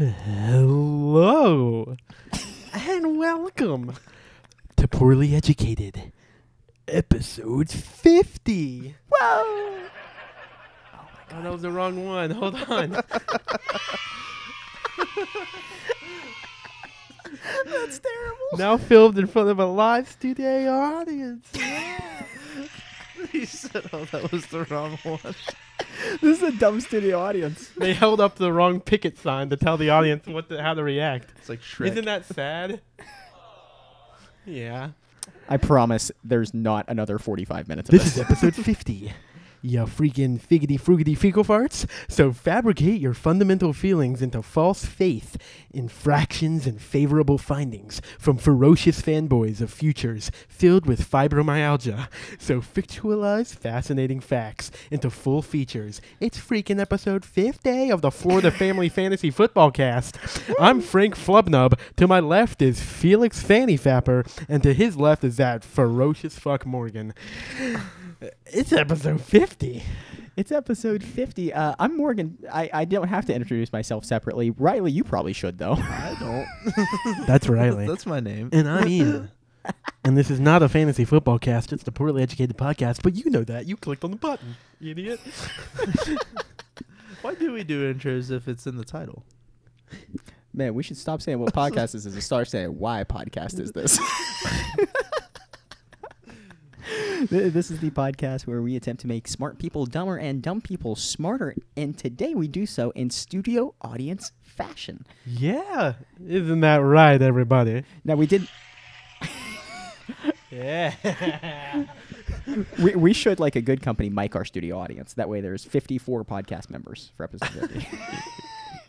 Hello and welcome to Poorly Educated, episode 50. Whoa! Oh, my God, that was the wrong one. Hold on. That's terrible. now filmed in front of a live studio audience. you said, "Oh, that was the wrong one." This is a dumb studio audience. They held up the wrong picket sign to tell the audience what to, how to react. It's like Shrek. Isn't that sad? yeah. I promise there's not another 45 minutes of This this. is episode 50. You freaking figgity frugity fecal farts. So fabricate your fundamental feelings into false faith in fractions and favorable findings from ferocious fanboys of futures filled with fibromyalgia. So fictualize fascinating facts into full features. It's freaking episode 50 of the Florida Family Fantasy Football Cast. I'm Frank Flubnub. To my left is Felix Fanny Fapper, and to his left is that ferocious fuck Morgan. It's episode 50. It's episode 50. Uh, I'm Morgan. I, I don't have to introduce myself separately. Riley, you probably should, though. I don't. That's Riley. That's my name. and I'm Ian. and this is not a fantasy football cast, it's the poorly educated podcast, but you know that. You clicked on the button, idiot. Why do we do intros if it's in the title? Man, we should stop saying what podcast is and start saying why podcast is this. Th- This is the podcast where we attempt to make smart people dumber and dumb people smarter. And today we do so in studio audience fashion. Yeah. Isn't that right, everybody? Now, we did. Yeah. We, we should, like a good company, mic our studio audience. That way there's 54 podcast members for episode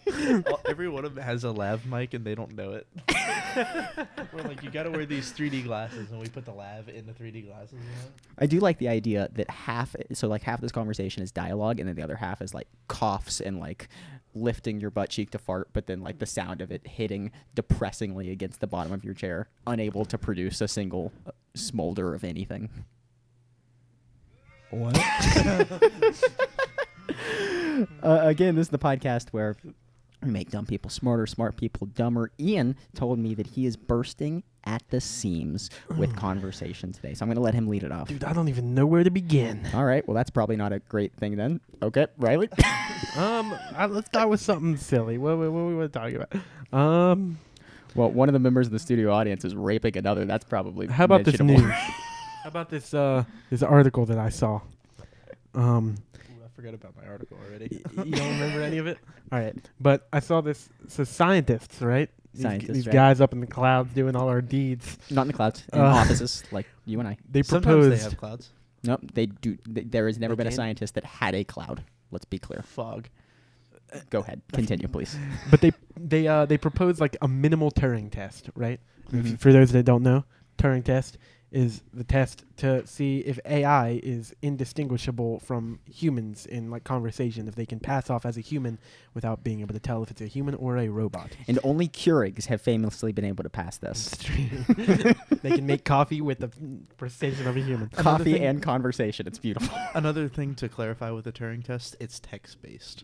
50. Well, every one of them has a lav mic and they don't know it. We're like, you got to wear these 3D glasses, and we put the lav in the 3D glasses. You know? I do like the idea that half, so like half this conversation is dialogue, and then the other half is like coughs and like lifting your butt cheek to fart, but then like the sound of it hitting depressingly against the bottom of your chair, unable to produce a single uh, smolder of anything. What? Uh, again, this is the podcast where we make dumb people smarter, smart people dumber. Ian told me that he is bursting at the seams with conversation today, so I'm going to let him lead it off. Dude, I don't even know where to begin. All right, well, that's probably not a great thing then. Okay, Riley. Um, I, let's start with something silly. What, what, what we want to talk about? Um, Well, one of the members of the studio audience is raping another. That's probably how about this news? how about this uh this article that I saw? Um, forgot about my article already. you don't remember any of it? All right, but I saw this. So scientists, right? These, Scientists, these right. guys up in the clouds doing all our deeds. Not in the clouds, in Uh, offices like you and I. They Sometimes proposed. they have clouds. Nope, they do. Th- there has never They been a can? scientist that had a cloud. Let's be clear. Fog. Go ahead, continue, please. but they they uh they proposed like a minimal Turing test, right? If- Mhm. For those that don't know, Turing test is the test to see if AI is indistinguishable from humans in like conversation, if they can pass off as a human without being able to tell if it's a human or a robot. And only Keurigs have famously been able to pass this. They can make coffee with the precision of a human. Coffee thing- and conversation. It's beautiful. Another thing to clarify with the Turing test, it's text based.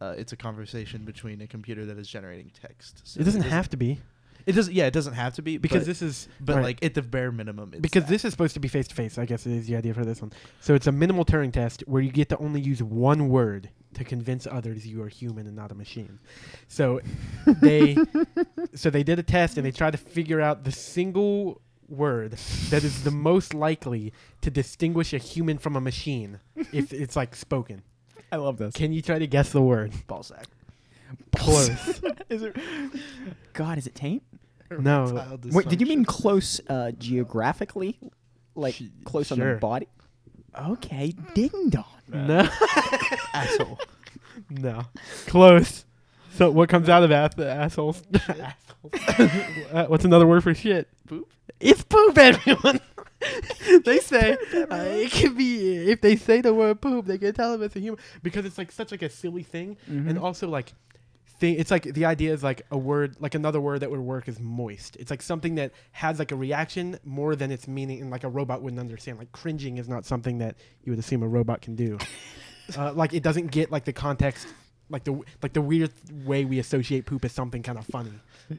Uh, it's a conversation between a computer that is generating text. So It doesn't have to be It doesn't. Yeah, it doesn't have to be because but, this is But alright. like at the bare minimum, it's because that. this is supposed to be face to face. I guess it is the idea for this one. So it's a minimal Turing test where you get to only use one word to convince others you are human and not a machine. So they so they did a test and they tried to figure out the single word that is the most likely to distinguish a human from a machine if it's like spoken. I love this. Can you try to guess the word? ballsack. Close. is it? God, is it taint? No. Wait, did you mean close uh, geographically, like Sh- close on sure. the body? Okay, ding dong. No. asshole? No. Close. So what comes out of ass- assholes? assholes. Uh, What's another word for shit? Poop? It's poop, everyone. they say uh, it can be if they say the word poop, they can tell if it's a human because it's like such like a silly thing, and Mhm. also like. Thing, it's like the idea is like a word, like another word that would work is moist. It's like something that has like a reaction more than its meaning, and like a robot wouldn't understand. Like cringing is not something that you would assume a robot can do. uh, like it doesn't get like the context like the like the weird way we associate poop as something kind of funny.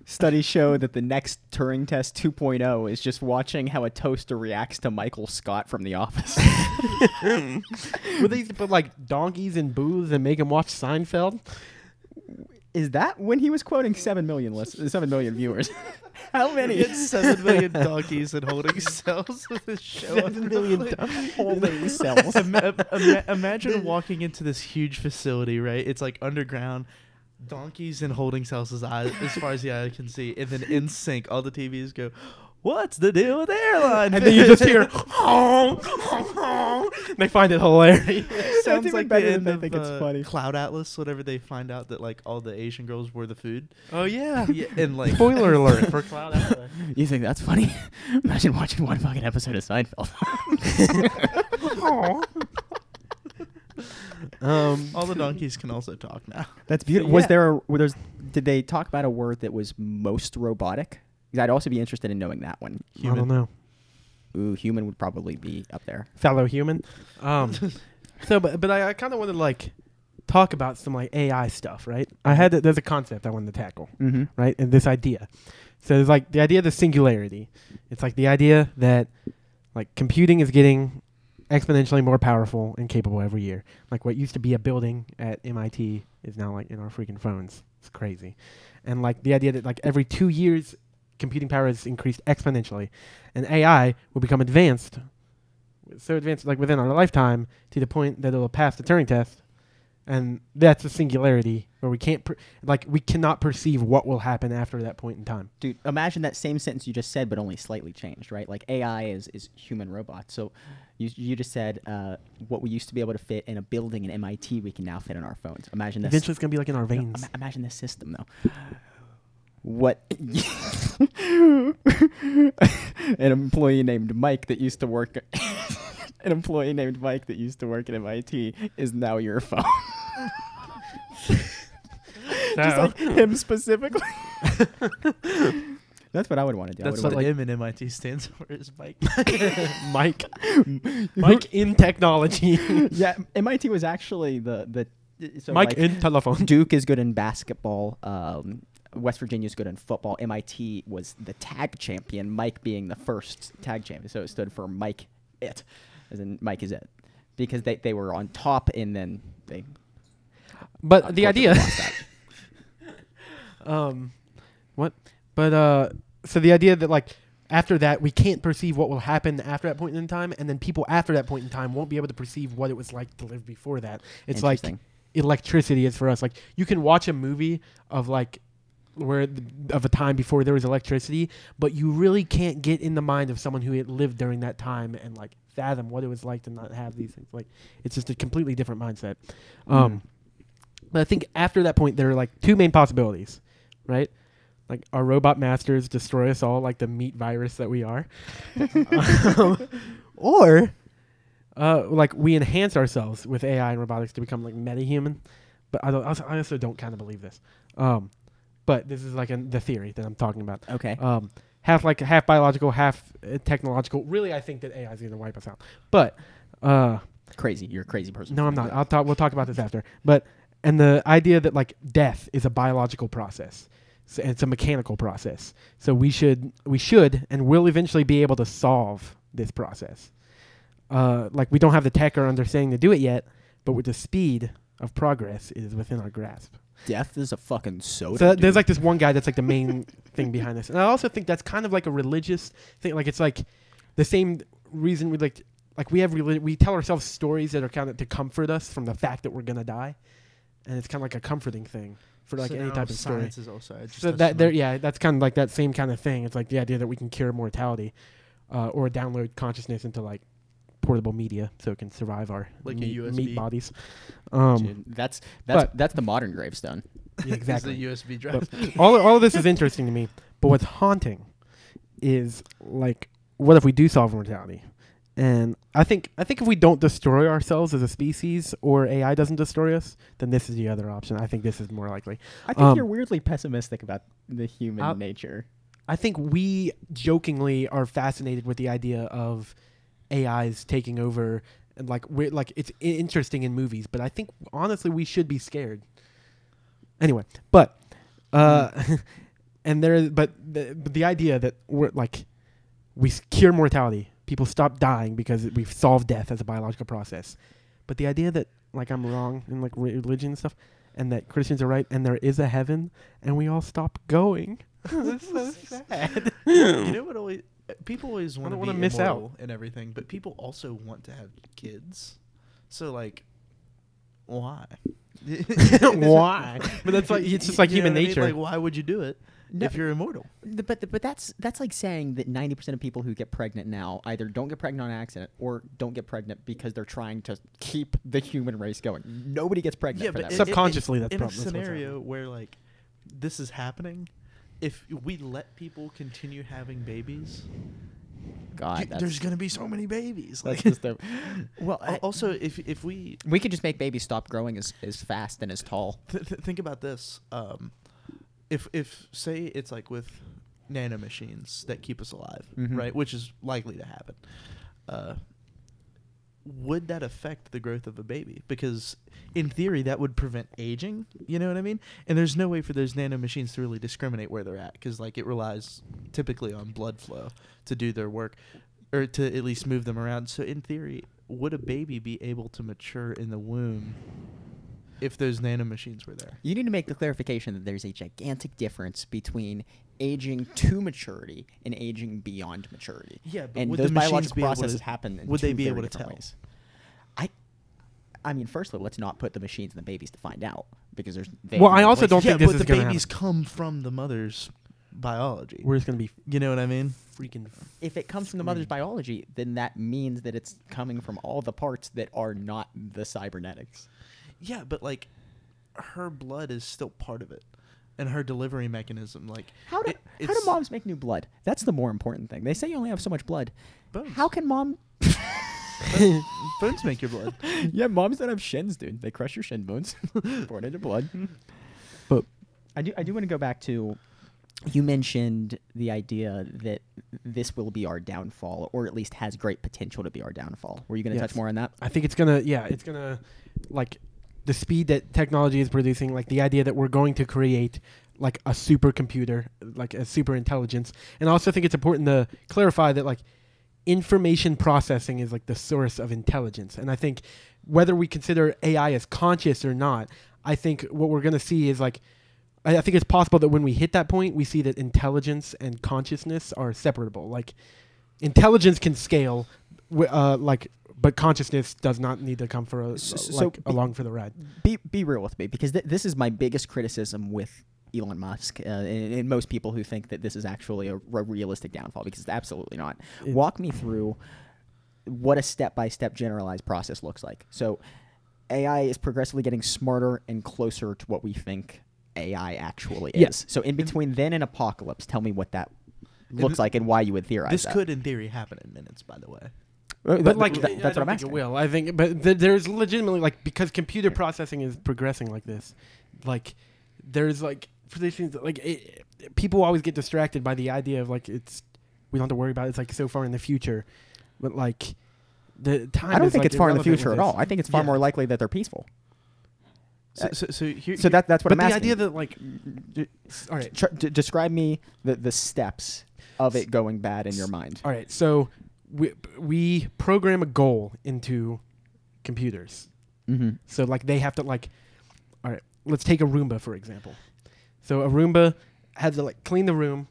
Studies show that the next Turing test 2.0 is just watching how a toaster reacts to Michael Scott from The Office. Would they used to put like donkeys in booths and make them watch Seinfeld? Is that when he was quoting 7 million list- 7 million viewers? how He many? had seven million donkeys and holding cells with his show. Seven million don- holding cells. Ima- ima- imagine walking into this huge facility, right? It's like underground, donkeys and holding cells as, eye, as far as the eye can see, and then in sync, all the TVs go. What's the deal with airline? And then you just hear, they find it hilarious. sounds like better the than end they of think it's uh, funny. Cloud Atlas. Whenever they find out that like all the Asian girls were the food, Oh yeah. yeah, and like Spoiler alert for Cloud Atlas. You think that's funny? Imagine watching one fucking episode of Seinfeld. Um, all the donkeys can also talk now. That's beautiful. Was there a, were there's, did they talk about a word that was most robotic? 'Cause I'd also be interested in knowing that one. I don't know. Ooh, human would probably be up there. fellow human. Um, so, but but I, I kind of wanted to like talk about some like AI stuff, right? I had there's a concept I wanted to tackle, Mm-hmm. right? And this idea. So it's like the idea of the singularity. It's like the idea that like computing is getting exponentially more powerful and capable every year. Like what used to be a building at MIT is now like in our freaking phones. It's crazy. And like the idea that like every two years computing power has increased exponentially and AI will become advanced so advanced like within our lifetime to the point that it'll pass the Turing test and that's a singularity where we can't per- like we cannot perceive what will happen after that point in time. Dude, imagine that same sentence you just said, but only slightly changed, right? Like AI is, is human robots. So you, you just said uh, what we used to be able to fit in a building in MIT, we can now fit in our phones. Imagine this. Eventually it's going to be like in our veins. ima- imagine this system, though. What an employee named Mike that used to work an employee named Mike that used to work at MIT is now your phone. Just like him specifically. That's what I would want to do. I That's what wanna- M in MIT stands for. Is Mike. Mike Mike in technology. yeah, MIT was actually the the so Mike like, in telephone. Duke is good in basketball. Um, West Virginia is good in football. MIT was the tag champion. Mike being the first tag champion, so it stood for Mike It, as in Mike is it, because they, they were on top and then they. But the idea lost um what but uh so the idea that like after that we can't perceive what will happen after that point in time and then people after that point in time won't be able to perceive what it was like to live before that it's like electricity is for us like you can watch a movie of like where of a time before there was electricity but you really can't get in the mind of someone who had lived during that time and like fathom what it was like to not have these things like it's just a completely different mindset um but i think after that point there are like two main possibilities right like our robot masters destroy us all like the meat virus that we are Um, or uh, like we enhance ourselves with AI and robotics to become like meta-human. But I don't. I also- I also don't kind of believe this. Um, but this is like an, the theory that I'm talking about. Okay. Um, half like half biological, half uh, technological. Really, I think that AI is going to wipe us out. But uh, crazy. You're a crazy person. no, I'm not. I'll talk. We'll talk about this after. But and the idea that like death is a biological process, so, it's a mechanical process. So we should we should and will eventually be able to solve this process. Uh, like we don't have the tech or understanding to do it yet, but with the speed of progress is within our grasp. Death is a fucking soda. So there's like this one guy that's like the main thing behind this, and I also think that's kind of like a religious thing. Like it's like the same reason we like like we have reli- we tell ourselves stories that are kind of to comfort us from the fact that we're gonna die, and it's kind of like a comforting thing for like So any type of story. is also. So that there, yeah, that's kind of like that same kind of thing. It's like the idea that we can cure mortality, uh, or download consciousness into like portable media so it can survive our Like a meat, USB. meat bodies. Um, Dude, that's that's but- that's the modern gravestone. yeah, exactly. the USB drive. But all all of this is interesting to me. But what's haunting is like, what if we do solve mortality? And I think I think if we don't destroy ourselves as a species, or AI doesn't destroy us, then this is the other option. I think this is more likely. I think Um, you're weirdly pessimistic about the human I'll- nature. I think we jokingly are fascinated with the idea of AIs taking over, and like we're like it's interesting in movies. But I think honestly we should be scared Anyway, but uh, and there, but the, but the idea that we're like we cure mortality, people stop dying because we've solved death as a biological process. But the idea that like I'm wrong in like religion and stuff, and that Christians are right, and there is a heaven, and we all stop going. That's so sad. you know what always people always want to don't be wanna miss out. and everything, but people also want to have kids. So like, why? Why? But that's like it's just like You human what I mean? nature. Like, why would you do it No. if you're immortal? The- But but that's that's like saying that ninety percent of people who get pregnant now either don't get pregnant on accident or don't get pregnant because they're trying to keep the human race going. Nobody gets pregnant. for that in- reason. Subconsciously, in, that's in prob- a scenario happening. where like this is happening. If we let people continue having babies, God, you- there's gonna be so many babies. Like, just a, well. I- also, if if we we could just make babies stop growing as, as fast and as tall. th- th- think about this, um, if if say it's like with nanomachines that keep us alive, Mhm. right, which is likely to happen, uh, would that affect the growth of a baby? Because in theory, that would prevent aging. You know what I mean? And there's no way for those nanomachines to really discriminate where they're at, because like it relies typically on blood flow to do their work, or to at least move them around. So in theory, would a baby be able to mature in the womb if those nanomachines were there? You need to make the clarification that there's a gigantic difference between aging to maturity and aging beyond maturity. Yeah, but and would those the machines biological be able to- processes happen. In would they be very able to tell? Ways. I, I mean, firstly, let's not put the machines in the babies to find out because there's. They Well, I also don't yeah, think this but is the babies happen. come from the mother's biology. We're just gonna be you know what I mean? freaking. If it comes from the mother's biology, then that means that it's coming from all the parts that are not the cybernetics. Yeah, but like her blood is still part of it, and her delivery mechanism, like How do it- how do moms make new blood? That's the more important thing. They say you only have so much blood. Bones. How can mom? bones make your blood? yeah, moms don't have shins, dude. They crush your shin bones, pour it into blood. But I do I do want to go back to you mentioned the idea that this will be our downfall, or at least has great potential to be our downfall. Were you going to Yes. touch more on that? I think it's gonna, yeah, it's gonna, like, the speed that technology is producing, like the idea that we're going to create like a supercomputer, like a super intelligence, and I also think it's important to clarify that like information processing is like the source of intelligence, and I think whether we consider AI as conscious or not, I think what we're gonna see is like. I I think it's possible that when we hit that point, we see that intelligence and consciousness are separable. Like, intelligence can scale, uh, like, but consciousness does not need to come for a, So- so like be- along for the ride. Be be real with me because th- this is my biggest criticism with Elon Musk uh, and, and most people who think that this is actually a, a realistic downfall because it's absolutely not. It- Walk me through what a step by step generalized process looks like. So AI is progressively getting smarter and closer to what we think AI actually is. So in between then and apocalypse, tell me what that looks like and why you would theorize This that. could, in theory, happen in minutes. By the way, But th- like, th- I that's what I'm think asking. It will. I think, but th- there's legitimately like because computer processing is progressing like this, like there's like for these things like it, people always get distracted by the idea of like it's we don't have to worry about it. it's like so far in the future, but like the time. I don't think like, it's far in the future at all. I think it's far Yeah. more likely that they're peaceful. so so, so here, So that that's what But I'm the asking. idea that like, d- all right, Tr- d- describe me the the steps of it going bad in your mind. All right, so we we program a goal into computers. Mm-hmm. So like they have to like, all right, let's take a Roomba for example. So a Roomba has to like clean the room,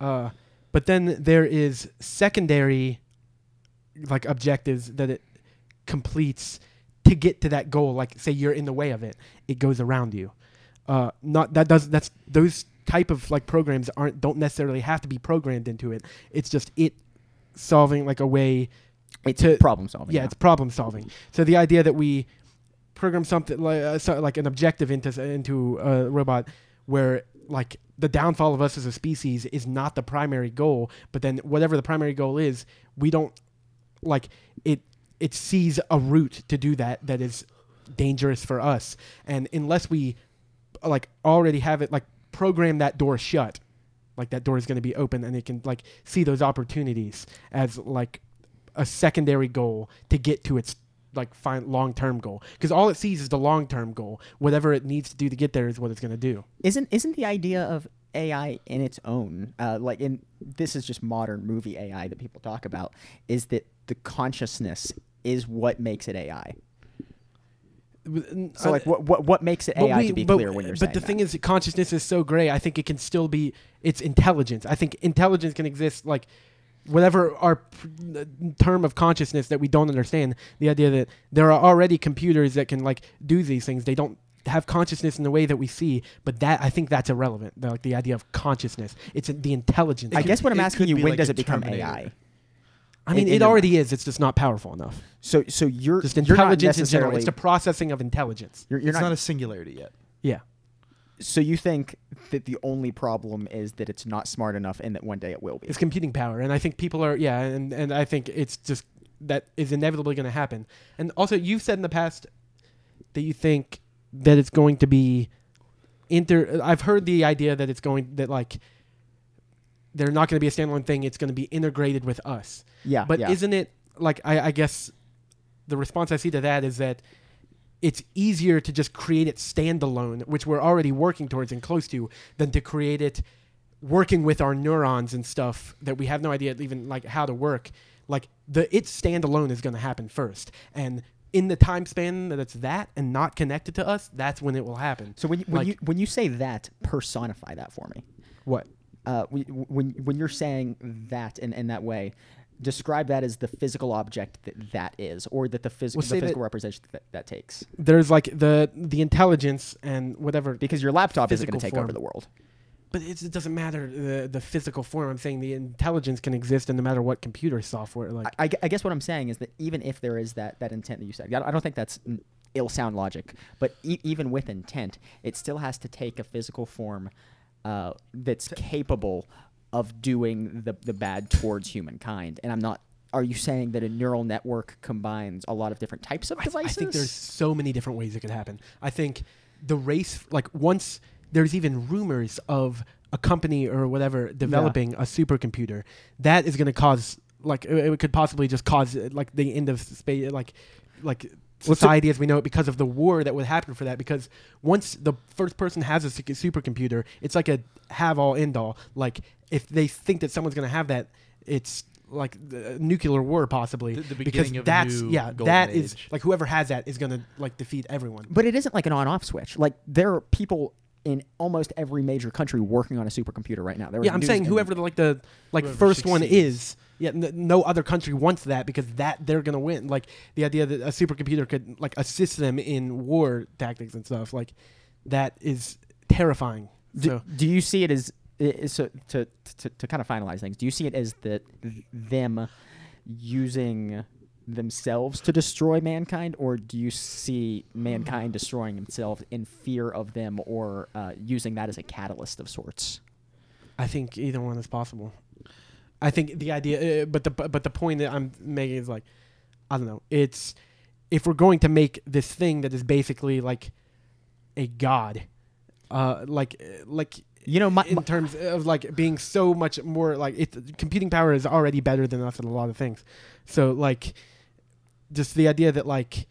uh, but then there is secondary like objectives that it completes to get to that goal. Like say you're in the way of it, it goes around you. Uh, not that does that's those type of like programs aren't don't necessarily have to be programmed into it. It's just it solving like a way It's To- problem solving. yeah, it's problem solving. So the idea that we program something like uh, so, like an objective into into a robot where like the downfall of us as a species is not the primary goal, but then whatever the primary goal is, we don't like it. It sees a route to do that that is dangerous for us, and unless we like already have it like program that door shut, like that door is going to be open and it can like see those opportunities as like a secondary goal to get to its like find long term goal because all it sees is the long term goal. Whatever it needs to do to get there is what it's going to do. Isn't isn't the idea of AI in its own, uh, like in this is just modern movie AI that people talk about, is that the consciousness is what makes it AI. So like what what what makes it AI we- to be but- clear when you're saying but the that? thing is, that consciousness is so gray. I think it can still be. It's intelligence. I think intelligence can exist like whatever our term of consciousness that we don't understand. The idea that there are already computers that can like do these things. They don't have consciousness in the way that we see, but that I think that's irrelevant. The, like the idea of consciousness, it's the intelligence. I guess what I'm asking you, when like does it become. AI? I mean, in- in it your already is. It's just not powerful enough. So so you're Just you're not intelligence in general. It's the processing of intelligence. you're, you're it's not, not a singularity yet. Yeah. so you think that the only problem is that it's not smart enough and that one day it will be. It's computing power, and I think people are yeah, and and I think it's just that is inevitably going to happen. And also, you've said in the past that you think that it's going to be inter. I've heard the idea that it's going that like they're not going to be a standalone thing. It's going to be integrated with us. yeah, But yeah. isn't it like I, I guess the response I see to that is that it's easier to just create it standalone, which we're already working towards and close to, than to create it working with our neurons and stuff that we have no idea even like how to work. Like the it standalone is going to happen first, and in the time span that it's that and not connected to us, that's when it will happen. so when you, when like- you when you say that, personify that for me. What? Uh, we- when when you're saying that in, in that way, describe that as the physical object that that is, or that the, phys- Well, the physical representation that that takes. There's like the the intelligence and whatever Because your laptop isn't going to take over the world. But it's, it doesn't matter the the physical form. I'm saying the intelligence can exist in no matter what computer software. Like I, I guess what I'm saying is that even if there is that that intent that you said, I don't- think that's ill sound logic. But e- even with intent, it still has to take a physical form uh, that's capable of doing the the bad towards humankind. And I'm not. Are you saying that a neural network combines a lot of different types of I, th- I think there's so many different ways it could happen. I think the race, like once there's even rumors of a company or whatever developing a supercomputer, that is going to cause like it, it could possibly just cause like the end of space, like like society as we know it because of the war that would happen for that. Because once the first person has a supercomputer, it's like a have all end all. Like if they think that someone's going to have that, it's like the uh, nuclear war possibly The- the because beginning of a that's new yeah golden that is age. like whoever has that is gonna like defeat everyone. But it isn't like an on-off switch. Like there are people in almost every major country working on a supercomputer right now. There was yeah, I'm saying whoever the, like the like Whoever first one is. Yeah, n- no other country wants that because that they're gonna win. Like the idea that a supercomputer could like assist them in war tactics and stuff like that is terrifying. Do, so do you see it as i- i- so to, to to kind of finalize things? Do you see it as that them using themselves to destroy mankind, or do you see mankind destroying themselves in fear of them, or uh, using that as a catalyst of sorts? I think either one is possible. I think the idea, uh, but the but the point that I'm making is like, I don't know. It's if we're going to make this thing that is basically like a god, uh, like uh, like You know, my, in my- terms of like being so much more like it, computing power is already better than us in a lot of things. So like, just the idea that like,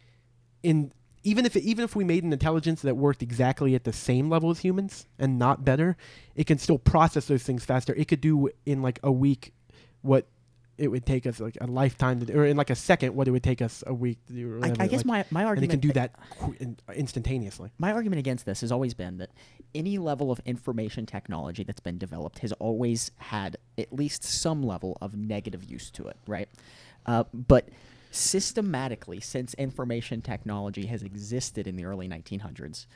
in even if even if we made an intelligence that worked exactly at the same level as humans and not better, it can still process those things faster. It could do in like a week what it would take us like a lifetime to do, or in like a second what it would take us a week to do. I, I guess like, my my and it can do that instantaneously. my argument against this has always been that any level of information technology that's been developed has always had at least some level of negative use to it, right? Uh, but systematically, since information technology has existed in the early 1900s,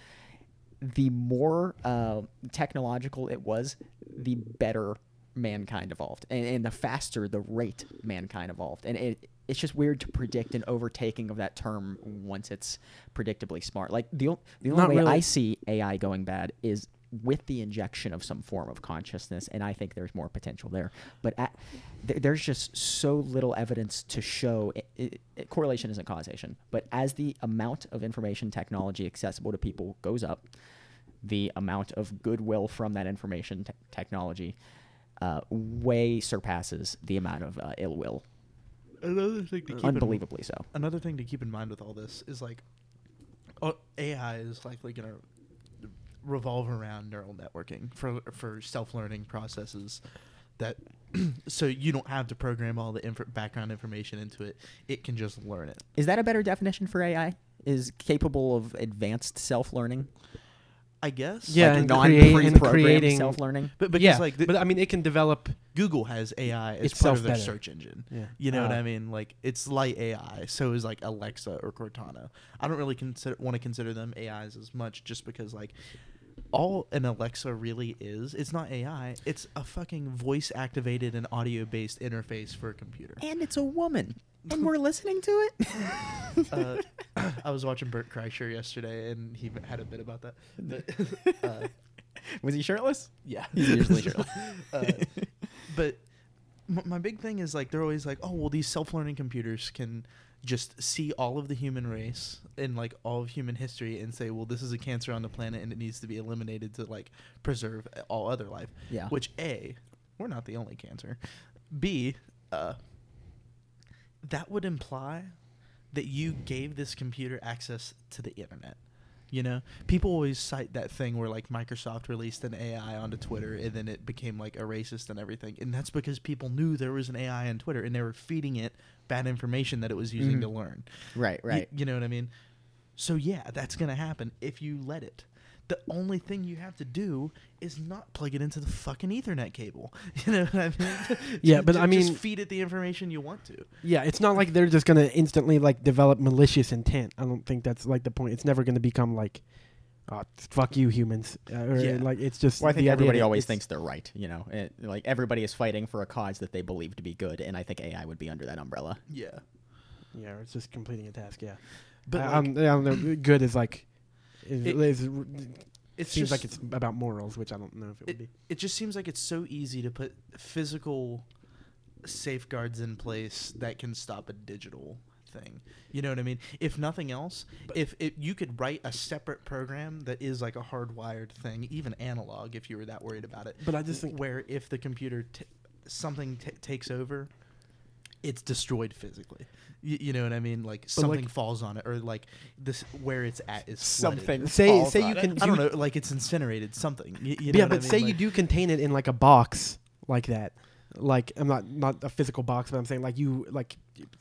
the more uh, technological it was, the better mankind evolved, and, and the faster the rate mankind evolved. And it, it's just weird to predict an overtaking of that term once it's predictably smart. Like the, o- the only Not way I see AI going bad is with the injection of some form of consciousness, and I think there's more potential there. But at, th- there's just so little evidence to show i i i- correlation isn't causation. But as the amount of information technology accessible to people goes up, the amount of goodwill from that information te- technology uh, way surpasses the amount of uh, ill will. Another thing to keep in- unbelievably so. another thing to keep in mind with all this is like uh, AI is likely going to revolve around neural networking for for self-learning processes that so you don't have to program all the inf- background information into it it can just learn it Is that a better definition for AI? Is capable of advanced self-learning? I guess Yeah, like and non create- and creating- self-learning. but because yeah, like the, but I mean, it can develop. google has ai as part of their better. search engine Yeah. You know what Uh, I mean? Like it's light AI. So is like Alexa or Cortana. I don't really consider want to consider them AIs as much, just because like all an Alexa really is, it's not AI. It's a fucking voice activated and audio based interface for a computer. And it's a woman, and we're listening to it. uh, I was watching Bert Kreischer yesterday, and he had a bit about that. But, uh, Was he shirtless? yeah, He's usually shirtless. uh, but m- my big thing is like they're always like, oh well, these self-learning computers can just see all of the human race and like all of human history and say, well, this is a cancer on the planet and it needs to be eliminated to like preserve all other life. Yeah. Which a, we're not the only cancer. B, uh, that would imply that you gave this computer access to the internet. You know, people always cite that thing where like Microsoft released an AI onto Twitter and then it became like a racist and everything. And that's because people knew there was an AI on Twitter and they were feeding it bad information that it was using Mhm. to learn. Right, right. You, know what I mean? So yeah, that's gonna happen if you let it. The only thing you have to do is not plug it into the fucking Ethernet cable. You know what I mean? Yeah, but ju- I mean- just feed it the information you want to. Yeah, it's not like they're just gonna instantly like develop malicious intent. I don't think that's like the point. It's never gonna become like, oh, fuck you, humans. Uh, or Yeah. like it's just. Well, I think the everybody that always thinks they're right. You know, it, like everybody is fighting for a cause that they believe to be good, and I think AI would be under that umbrella. Yeah, Yeah, it's just completing a task. Yeah, but I, like, I'm- I don't know. Good is like. It- is- it seems just, like it's about morals, which I don't know if it would be. it just seems like it's so easy to put physical safeguards in place that can stop a digital thing. You know what I mean? If nothing else, if if you could write a separate program that is like a hardwired thing, even analog, if you were that worried about it. But I just think- where if the computer t- something t- takes over, it's destroyed physically. Y- you know what I mean? Like like- something falls on it, or like this where it's at is flooded. Something Say- falls say on you it. can- I don't know, like it's incinerated something. Y- you know yeah, what I but mean? say you do contain it in like a box like that. Like I'm not not a physical box, but I'm saying like you like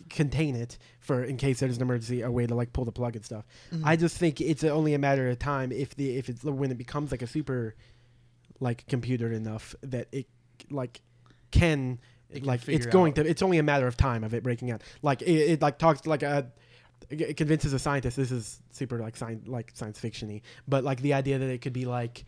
contain it for in case there's an emergency, a way to like pull the plug and stuff. Mhm. I just think it's only a matter of time if the if it's when it becomes like a super like computer enough that it like can It like it's going out- to it's only a matter of time of it breaking out. Like it, it like talks like a it convinces a scientist this is super like science like science fictiony, but like the idea that it could be like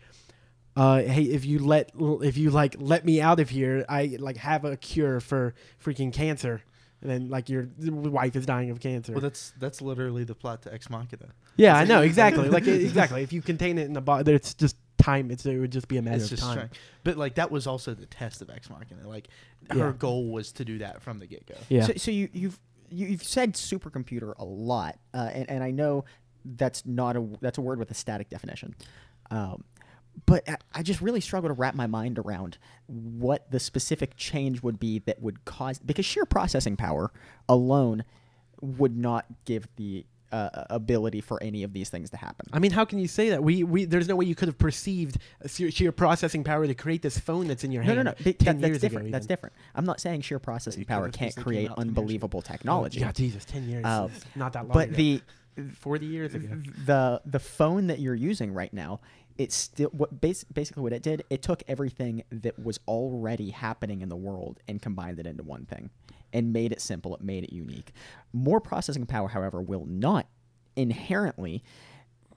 uh, hey, if you let if you like let me out of here, I like have a cure for freaking cancer, and then like your wife is dying of cancer. Well, that's that's literally the plot to Ex Machina. yeah, I know exactly. like exactly, if you contain it in a box, it's just time. It's it would just be a matter It's of just time. trying. But like that was also the test of Ex Machina. Like her goal was to do that from the get go. Yeah, So, so you, you've you, you've said supercomputer a lot, uh, and, and I know that's not a that's a word with a static definition. Um, but I- I just really struggle to wrap my mind around what the specific change would be that would cause because sheer processing power alone would not give the uh, ability for any of these things to happen. I mean, how can you say that? We we there's no way you could have perceived sheer, sheer processing power to create this phone that's in your hand. No, no, hand. no. Ten that- years that's different. ago, That's different. I'm not saying sheer processing power can't because they came create out 10 years ago. unbelievable technology. Yeah, Jesus, ten years. Uh, not that long. but ago. the forty years ago. the the phone that you're using right now it's still what bas- basically what it did it took everything that was already happening in the world and combined it into one thing and made it simple it made it unique. More processing power however will not inherently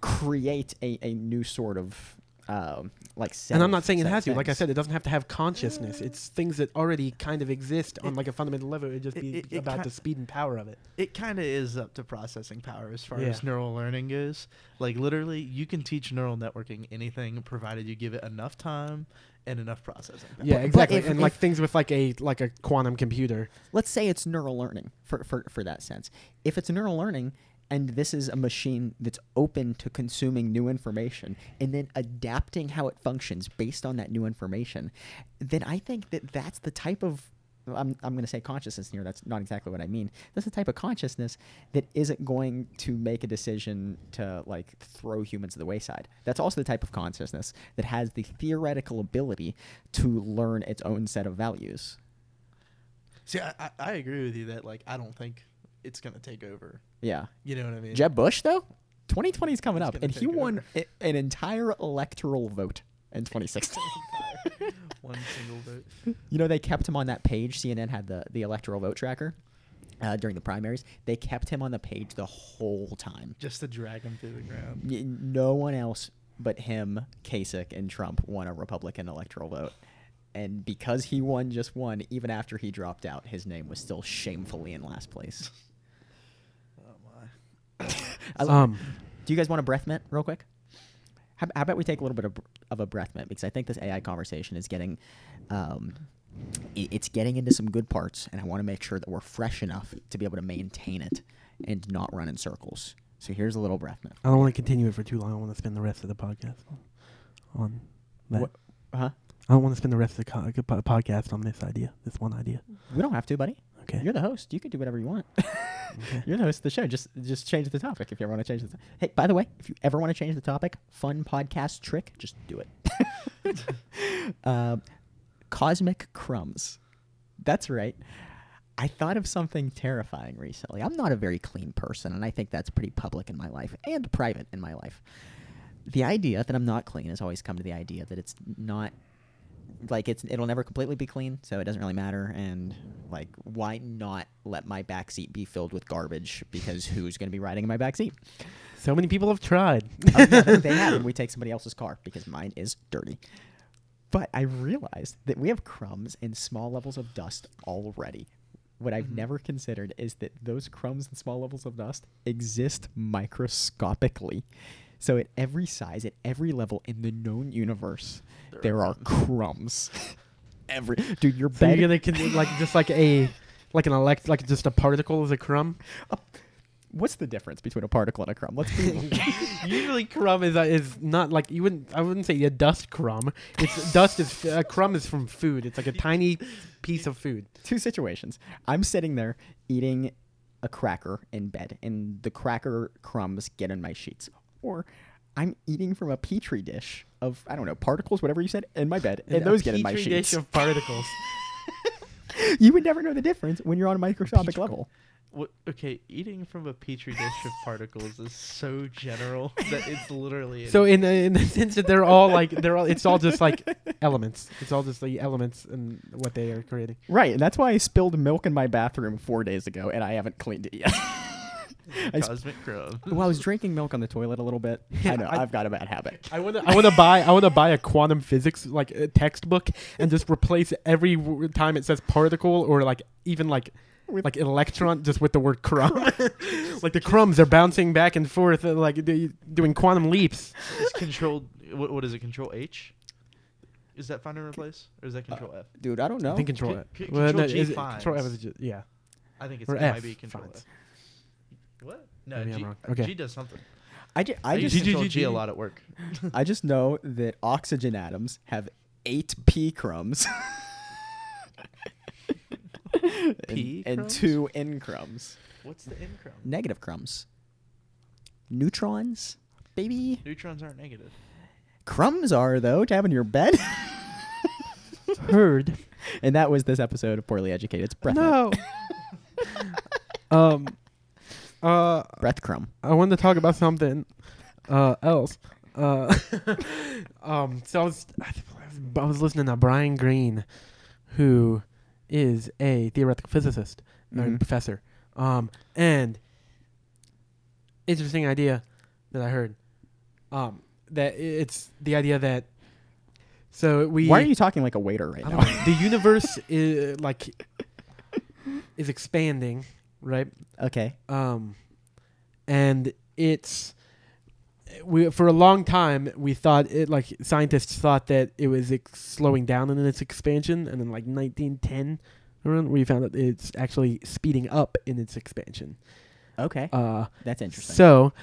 create a, a new sort of um, like set And I'm not saying it set of has to. Like I said, it doesn't have to have consciousness. It's things that already kind of exist on It- like a fundamental level. It just it- be it- it about ki- the speed and power of it. It kind of is up to processing power as far Yeah. as neural learning goes. Like literally, you can teach neural networking anything provided you give it enough time and enough processing. power. Yeah, but exactly. if- and if- like things with like a like a quantum computer. let's say it's neural learning for, for, for that sense. If it's neural learning and this is a machine that's open to consuming new information and then adapting how it functions based on that new information, then I think that that's the type of I'm, I'm going to say consciousness here. That's not exactly what I mean. That's the type of consciousness that isn't going to make a decision to like throw humans to the wayside. That's also the type of consciousness that has the theoretical ability to learn its own set of values. See, I, I, I agree with you that like I don't think it's gonna take over. Yeah. You know what I mean? Jeb Bush, though, 2020 is coming up, and he won i- an entire electoral vote in 2016. One single vote. You know, they kept him on that page. CNN had the, the electoral vote tracker uh, during the primaries. They kept him on the page the whole time. Just to drag him through the ground. No one else but him, Kasich, and Trump won a Republican electoral vote. And because he won just one, even after he dropped out, his name was still shamefully in last place. My. I lo- Um, Do you guys want a breath mint real quick? How, how about we take a little bit of, of a breath mint because I think this AI conversation is getting, um, i- it's getting into some good parts, and I want to make sure that we're fresh enough to be able to maintain it and not run in circles. So here's a little breath mint. I don't want to continue it for too long. I want to spend the rest of the podcast on, on that. What- Huh? I don't want to spend the rest of the co- podcast on this idea, this one idea. We don't have to, buddy. Okay. You're the host. You can do whatever you want. Okay. You're the host of the show. Just just change the topic if you ever want to change the. To- hey, by the way, if you ever want to change the topic, fun podcast trick, just do it. um, cosmic crumbs. That's right. I thought of something terrifying recently. I'm not a very clean person, and I think that's pretty public in my life and private in my life. The idea that I'm not clean has always come to the idea that it's not like it's it'll never completely be clean, so it doesn't really matter. And like, why not let my back seat be filled with garbage? Because who's going to be riding in my back seat? So many people have tried. Oh, yeah, they- they have, and we take somebody else's car because mine is dirty. But I realized that we have crumbs and small levels of dust already. What I've Mhm. never considered is that those crumbs and small levels of dust exist microscopically. So at every size, at every level in the known universe, There there, are are crumbs. every dude, your So bed. you're gonna con- like just like a like an elect like just a particle is a crumb. What's the difference between a particle and a crumb? Let's be Usually crumb is uh, is not like you wouldn't I wouldn't say a dust crumb. It's dust is a crumb is from food. It's like a tiny piece of food. two situations. I'm sitting there eating a cracker in bed, and the cracker crumbs get in my sheets. Or I'm eating from a petri dish of I don't know particles, whatever you said, in my bed, and, a those get in my petri sheets. dish of particles. you would never know the difference when you're on a microscopic level. What, okay, eating from a petri dish of particles is so general that it's literally. so in the, in the sense that they're all like they're all it's all just like elements. It's all just the elements and what they are creating. Right, and that's why I spilled milk in my bathroom four days ago, and I haven't cleaned it yet. I sp- cosmic crumb. well, I was drinking milk on the toilet a little bit. I know I- I've got a bad habit. I want to. I want to buy. I want to buy a quantum physics like uh, textbook and just replace every w- time it says particle or like even like With- like electron just with the word crumb. like the crumbs are bouncing back and forth, uh, like they, doing quantum leaps. Is control. What, what is it? Control H. Is that find and replace, or is that Uh, Control F? Dude, I don't know. I think control C- F. c- Well, control no, G finds. control F is just, yeah. I think it's Or it F might be Control finds. F. What? No, Maybe I'm G, wrong. Okay. G does something. I, ju- I I just G- G- Control G- G a G. lot at work. I just know that oxygen atoms have eight p crumbs. P and, and crumbs? two n crumbs. What's the N crumb? Negative crumbs. Neutrons, baby. Neutrons aren't negative. Crumbs are though to have in your bed. Heard. and that was this episode of Poorly Educated. It's breath. No. um. Uh. Breath crumb. I wanted to talk about something uh, else. Uh, um, so I was I was listening to Brian Greene, who is a theoretical physicist Mhm. professor. Um, and interesting idea that I heard. Um, that it's the idea that so we Why are you talking like a waiter right now? the universe is like is expanding, right? okay. um, and it's we for a long time we thought it like scientists thought that it was ex- slowing down in its expansion, and then like 1910 around we found that it's actually speeding up in its expansion. Okay. Uh, That's interesting. so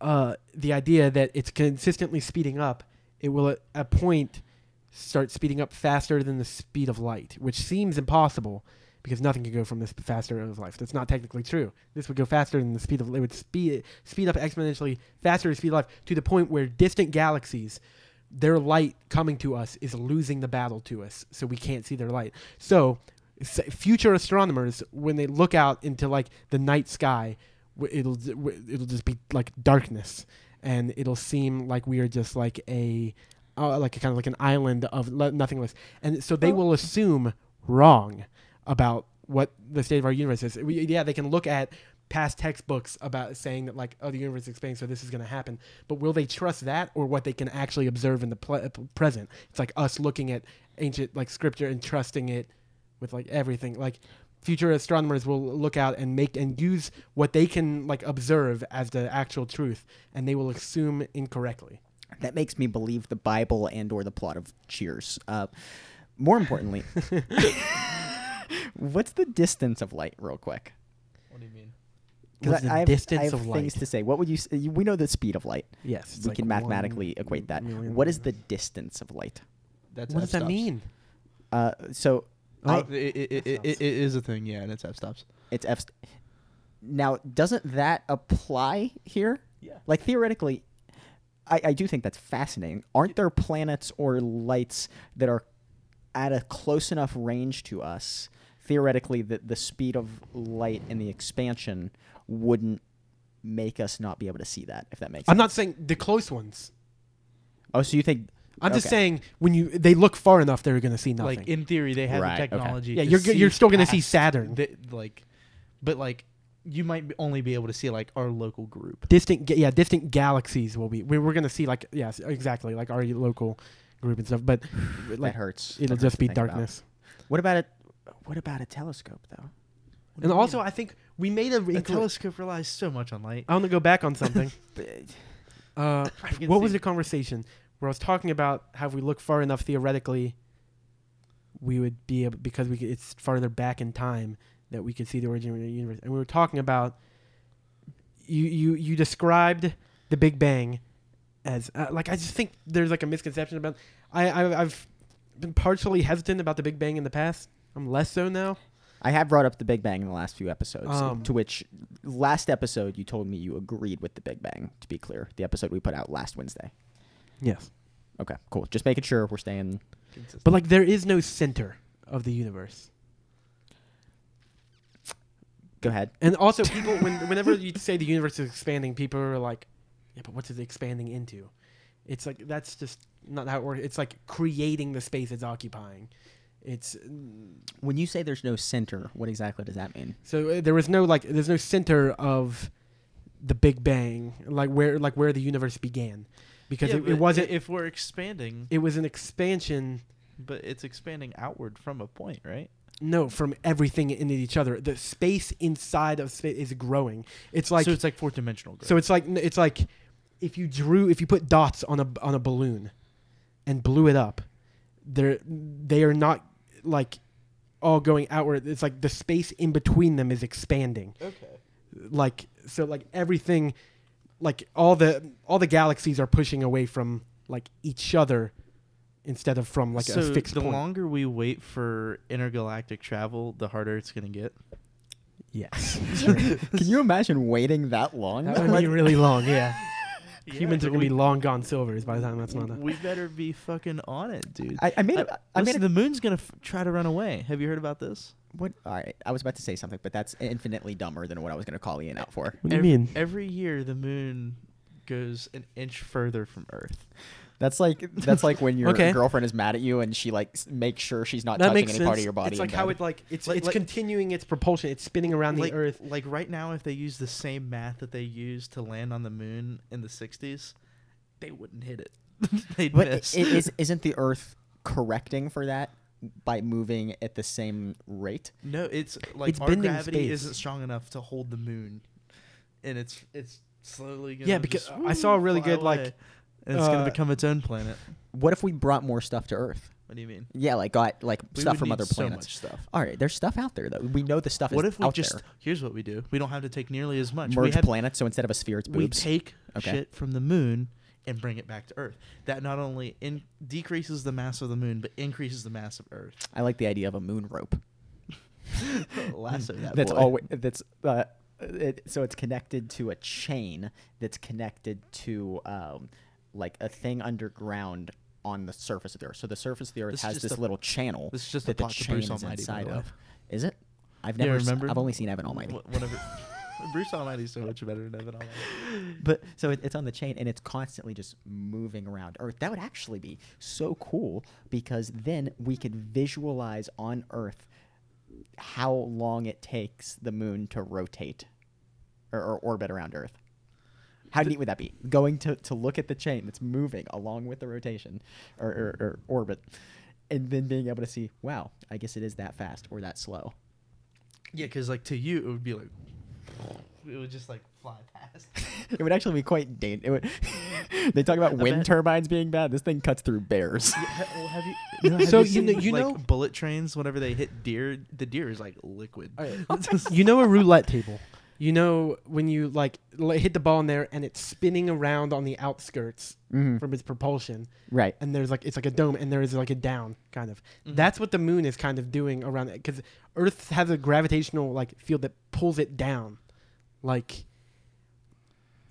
uh, the idea that it's consistently speeding up, it will at a point start speeding up faster than the speed of light, which seems impossible because nothing can go from this faster of light. That's not technically true. This would go faster than the speed of light, it would speed speed up exponentially faster than the speed of light to the point where distant galaxies their light coming to us is losing the battle to us, so we can't see their light. So, future astronomers, when they look out into like the night sky, it'll it'll just be like darkness, and it'll seem like we are just like a uh, like a kind of like an island of le- nothingness, and so they will assume wrong about what the state of our universe is. We, yeah, they can look at past textbooks about saying that like oh the universe is expanding so this is going to happen but will they trust that or what they can actually observe in the ple- uh, present it's like us looking at ancient like scripture and trusting it with like everything like future astronomers will look out and make and use what they can like observe as the actual truth and they will assume incorrectly That makes me believe the Bible and or the plot of Cheers. Uh, more importantly, what's the distance of light, real quick? What do you mean? 'Cause What's I, the I have, distance I have of things light? to say. What would you? s- you- We know the speed of light. yes we like can mathematically equate that. What is the distance of light? That's what does that f-stops. mean Uh, so Oh, I- it, it, it, it, it is a thing, yeah, and it's f stops. it's f. st- Now, doesn't that apply here? Yeah. Like theoretically, I, I do think that's fascinating. Aren't there planets or lights that are at a close enough range to us? Theoretically, that the speed of light and the expansion wouldn't make us not be able to see that. If that makes sense. i'm sense. not saying the close ones Oh, so you think? i'm just okay. saying when you they look far enough they're going to see nothing Like in theory, they have Right, the okay. technology. Yeah, to you're g- you're still gonna see past Saturn. the- like, but like, you might be- only be able to see like our local group. distant ga- yeah distant galaxies will be we, we're going to see like yes exactly like our local group and stuff but that hurts? it'll That hurts just to be think about. darkness What about it? What about a telescope, though? and also i think we made a, the telescope relies so much on light. i want to go back on something. Uh I can what was the conversation where i was talking about how if we look far enough theoretically we would be able because we could, it's farther back in time that we could see the origin of the universe. And we were talking about you you you described the big bang as uh, like i just think there's like a misconception about i, I i've been partially hesitant about the big bang in the past i'm less so now I have brought up the Big Bang in the last few episodes. Um, to which last episode you told me you agreed with the Big Bang. To be clear, the episode we put out last Wednesday. yes Okay, cool. Just making sure we're staying. Consistent. but like there is no center of the universe Go ahead. And also, people, when, whenever you say the universe is expanding, people are like, yeah, but what's it expanding into? It's like, that's just not how it works. It's like creating the space it's occupying. It's When you say there's no center, what exactly does that mean? so uh, there was no like, there's no center of the Big Bang, like where, like where the universe began, because Yeah, it, it wasn't. If we're expanding, it was an expansion. but it's expanding outward from a point, right? No, from everything in each other. The space inside of space is growing. It's like so it's like fourth dimensional. Growth. So it's like it's like if you drew if you put dots on a on a balloon and blew it up, they're they are not like all going outward. It's like the space in between them is expanding. okay. Like so like everything like all the all the galaxies are pushing away from like each other instead of from like so a fixed the point. longer we wait for intergalactic travel, the harder it's gonna get. yes. Can you imagine waiting that long? that would be really long, yeah. Yeah, Humans are going to be long gone silvers by the time that's not a We better be fucking on it, dude. I, I made. I, A, I made listen, a, the moon's gonna f- try to run away. Have you heard about this? what? All right, I was about to say something, but that's infinitely dumber than what I was going to call Ian out for. What do you every, mean? Every year, the moon goes an inch further from Earth. That's like that's like when your Okay. girlfriend is mad at you and she like s- makes sure she's not that touching any sense. part of your body. It's in like how bed. it like it's Like- it's like- continuing its propulsion. It's spinning around like, the Earth. Like right now, if they use the same math that they used to land on the moon in the '60s, they wouldn't hit it. They'd But i- miss. i- is isn't the Earth correcting for that by moving at the same rate? no, it's like It's our bending gravity space. isn't strong enough to hold the moon, and it's it's slowly gonna Yeah, because just, I saw a really fly good, like, away, and it's uh, gonna become its own planet. What if we brought more stuff to Earth? What do you mean? Yeah, like got like We stuff would from need other so planets. much stuff. All right, there's stuff out there though. We know the stuff What is if we out just there. here's what we do? We don't have to take nearly as much. we Merge have, planets, so instead of a sphere, it's we boobs. take Okay. shit from the moon and bring it back to Earth. That not only in- decreases the mass of the moon, but increases the mass of Earth. I like the idea of a moon rope. Lasso that that's boy. always that's uh, it, so it's connected to a chain that's connected to um, like a thing underground on the surface of the earth. So the surface of the earth This has this a- little channel this is just that the chain Bruce is Almighty, inside of. Is it? I've never. s- remember? I've only seen Evan Almighty. Wh- Whatever. Bruce Almighty's so much better than Evan Almighty. But so it, it's on the chain and it's constantly just moving around Earth. That would actually be so cool because then we could visualize on Earth how long it takes the moon to rotate or, or orbit around Earth. How neat would that be? Going to, to look at the chain that's moving along with the rotation or, or, or orbit, and then being able to see, wow, I guess it is that fast or that slow. Yeah, because like to you, it would be like it would just like fly past. It would actually be quite dangerous. They talk about wind bet- turbines being bad. This thing cuts through bears. Yeah, well, have you? no, have So, you, you know- you like, know- bullet trains. Whenever they hit deer, the deer is like liquid. you know a roulette table. You know when you like l- hit the ball in there and it's spinning around on the outskirts Mhm. from its propulsion, Right. and there's like it's like a dome and there is like a down kind of. Mhm. That's what the moon is kind of doing around it because Earth has a gravitational like field that pulls it down, like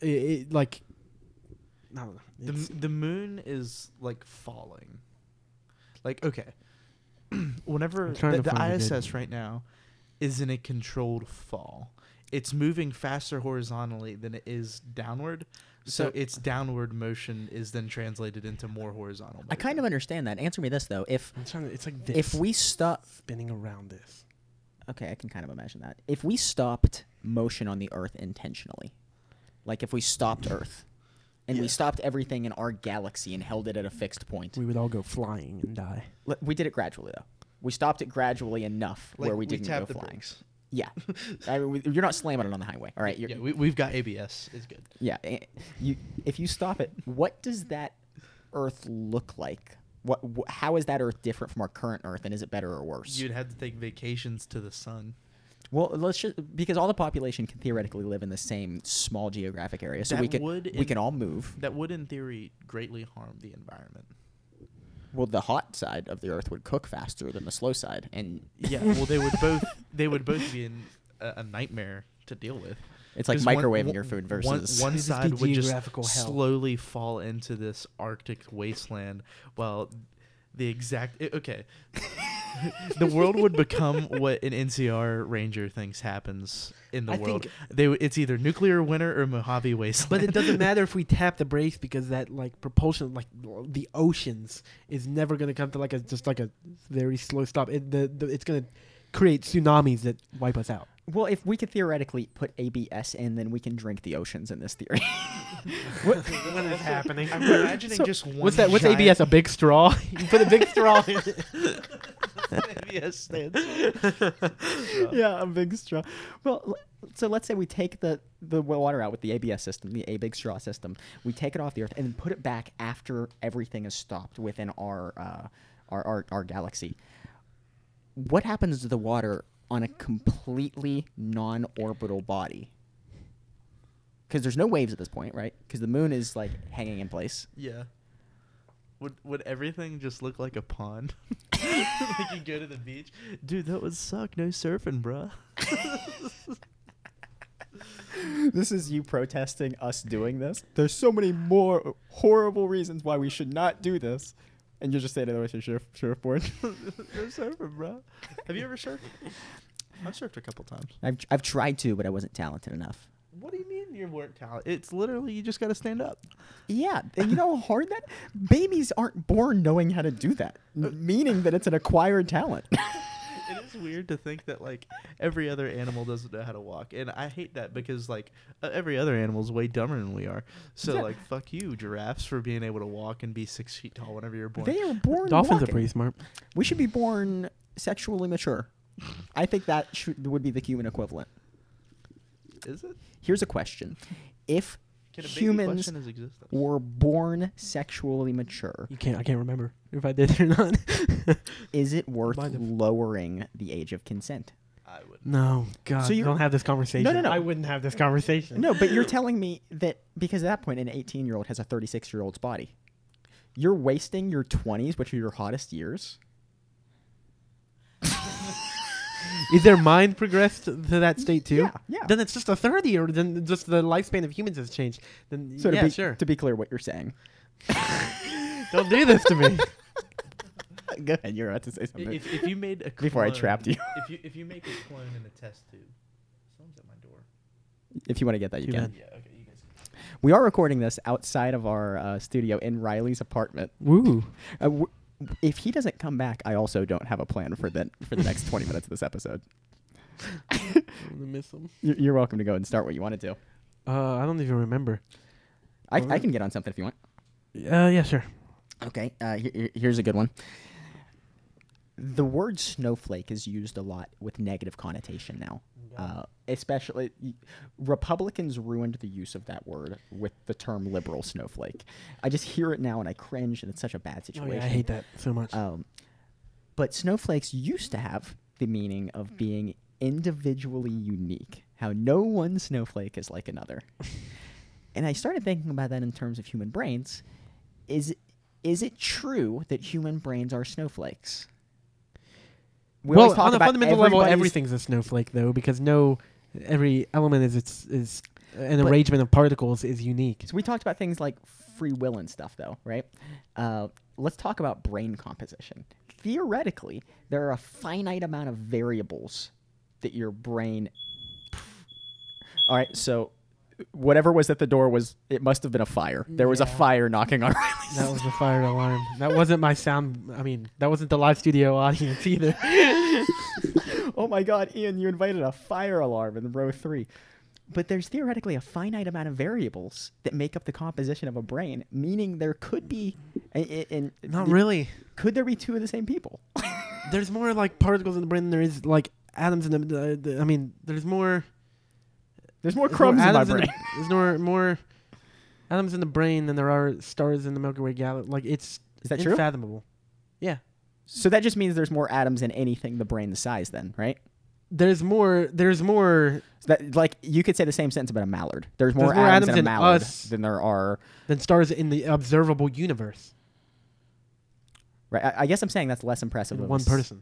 it, it like I don't know. the It's- the moon is like falling. Like okay, whenever trying the, to the find a good- ISS right now is in a controlled fall. It's moving faster horizontally than it is downward. So, So- its downward motion is then translated into more horizontal. I kind of understand that. Answer me this though: if I'm trying to. It's like this. if we stop, spinning around this, okay, I can kind of imagine that. If we stopped motion on the Earth intentionally, like if we stopped Earth, and we stopped everything in our galaxy and held it at a fixed point, we would all go flying and die. L- we did it gradually though. We stopped it gradually enough Like, where we didn't go the flying. brakes. Yeah, I mean, you're not slamming it on the highway. All right, Yeah, we, we've got ABS. It's good. Yeah, eh, you if you stop it, what does that Earth look like? What wh- how is that Earth different from our current Earth, and is it better or worse? You'd have to take vacations to the sun. well, let's just because all the population can theoretically live in the same small geographic area, so That we can we in- can all move. That would, in theory, greatly harm the environment. Well, the hot side of the Earth would cook faster than the slow side, and Yeah, well, they would both they would both be in a, a nightmare to deal with. it's like microwaving one- your food versus one, It'd just be side would just hell. slowly fall into this Arctic wasteland, while the exact okay, the world would become what an NCR ranger thinks happens in the I world. think- They it's either nuclear winter or Mojave wasteland. But it doesn't matter if we tap the brakes because that like propulsion, like the oceans, is never gonna come to like a just like a very slow stop. It, the, the it's gonna create tsunamis that wipe us out. Well, if we could theoretically put ABS in, then we can drink the oceans in this theory. what, what is happening? I'm imagining So, just one. What's that? What's giant- ABS? A big straw? you put a big straw in. ABS stands. for. yeah, a big straw. Well, so let's say we take the the water out with the ABS system, the A big straw system. We take it off the Earth and then put it back after everything is stopped within our uh, our, our our galaxy. What happens to the water on a completely non-orbital body? Because there's no waves at this point, right? Because the moon is like hanging in place. Yeah. Would would everything just look like a pond? like you go to the beach, dude. That would suck. No surfing, bruh. this is you protesting us doing this. There's so many more horrible reasons why we should not do this. And you're just standing there with your surf, surfboard. no surfing, bruh. Have you ever surfed? I've surfed a couple times. I've, I've tried to, but I wasn't talented enough. What do you mean you weren't talented? It's literally you just got to stand up. Yeah, and you know how hard that babies aren't born knowing how to do that, uh, meaning that it's an acquired talent. it is weird to think that like every other animal doesn't know how to walk, and I hate that because like uh, every other animal is way dumber than we are. So Yeah. like fuck you, giraffes, for being able to walk and be six feet tall whenever you're born. they are born. Dolphins walking. are pretty smart. We should be born sexually mature. I think that should, would be the human equivalent. is it? Here's a question: If Can a baby humans question his existence? were born sexually mature, You can't. I can't remember if I did or not. is it worth Might have. lowering the age of consent? I would. No, God, So you're- don't have this conversation. No, no, no. I wouldn't have this conversation. No, but you're telling me that because at that point, an 18 year old has a 36 year old's body. You're wasting your 20s, which are your hottest years. Is their mind progressed to that state too? Yeah, yeah. Then it's just a third year. Then just the lifespan of humans has changed. Then So to yeah, be, sure. to be clear, what you're saying. Don't do this to me. Go ahead. You're about to say something. If, if you made a clone, Before I trapped you. if you if you make a clone in a test tube, someone's at my door. if you want to get that, you Too can. Yeah. Okay. You guys. We are recording this outside of our uh, studio in Riley's apartment. Woo. Uh, w- if he doesn't come back, I also don't have a plan for the for the next 20 minutes of this episode. I'm gonna miss them. You're, you're welcome to go and start what you want to do. Uh, I don't even remember. I, I can get on something if you want. Uh, yeah, sure. Okay, uh, here- here- here's a good one. The word snowflake is used a lot with negative connotation now. Uh, especially, Republicans ruined the use of that word with the term liberal snowflake. I just hear it now and I cringe, and it's such a bad Oh, situation. yeah, I hate that so much. Um, but snowflakes used to have the meaning of being individually unique, how no one snowflake is like another. and I started thinking about that in terms of human brains. Is is it true that human brains are snowflakes? We always well, talk on a about fundamental level, everybody's- everything's a snowflake, though, because no, every element is its is an But- arrangement of particles is unique. So we talked about things like free will and stuff, though, right? Uh, let's talk about brain composition. Theoretically, there are a finite amount of variables that your brain. All right, so whatever was at the door was it must have been a fire. There was a Yeah. fire knocking on Riley's. That was the fire alarm. That wasn't my sound. I mean, that wasn't the live studio audience either. oh my God, Ian, you invited a fire alarm in row three. But there's theoretically a finite amount of variables that make up the composition of a brain, meaning there could be, and, and Not really. could there be two of the same people? There's more like particles in the brain than there is like atoms in the. the, the I mean, there's more. There's more there's crumbs in my brain. the- there's more more atoms in the brain than there are stars in the Milky Way galaxy. Like it's Is that true? unfathomable. Yeah. So that just means there's more atoms in anything the brain the size, then, right? There's more. There's more So that like you could say the same sentence about a mallard. There's more, There's more atoms, atoms in a mallard than there are. than stars in the observable universe. Right. I, I guess I'm saying that's less impressive. One person.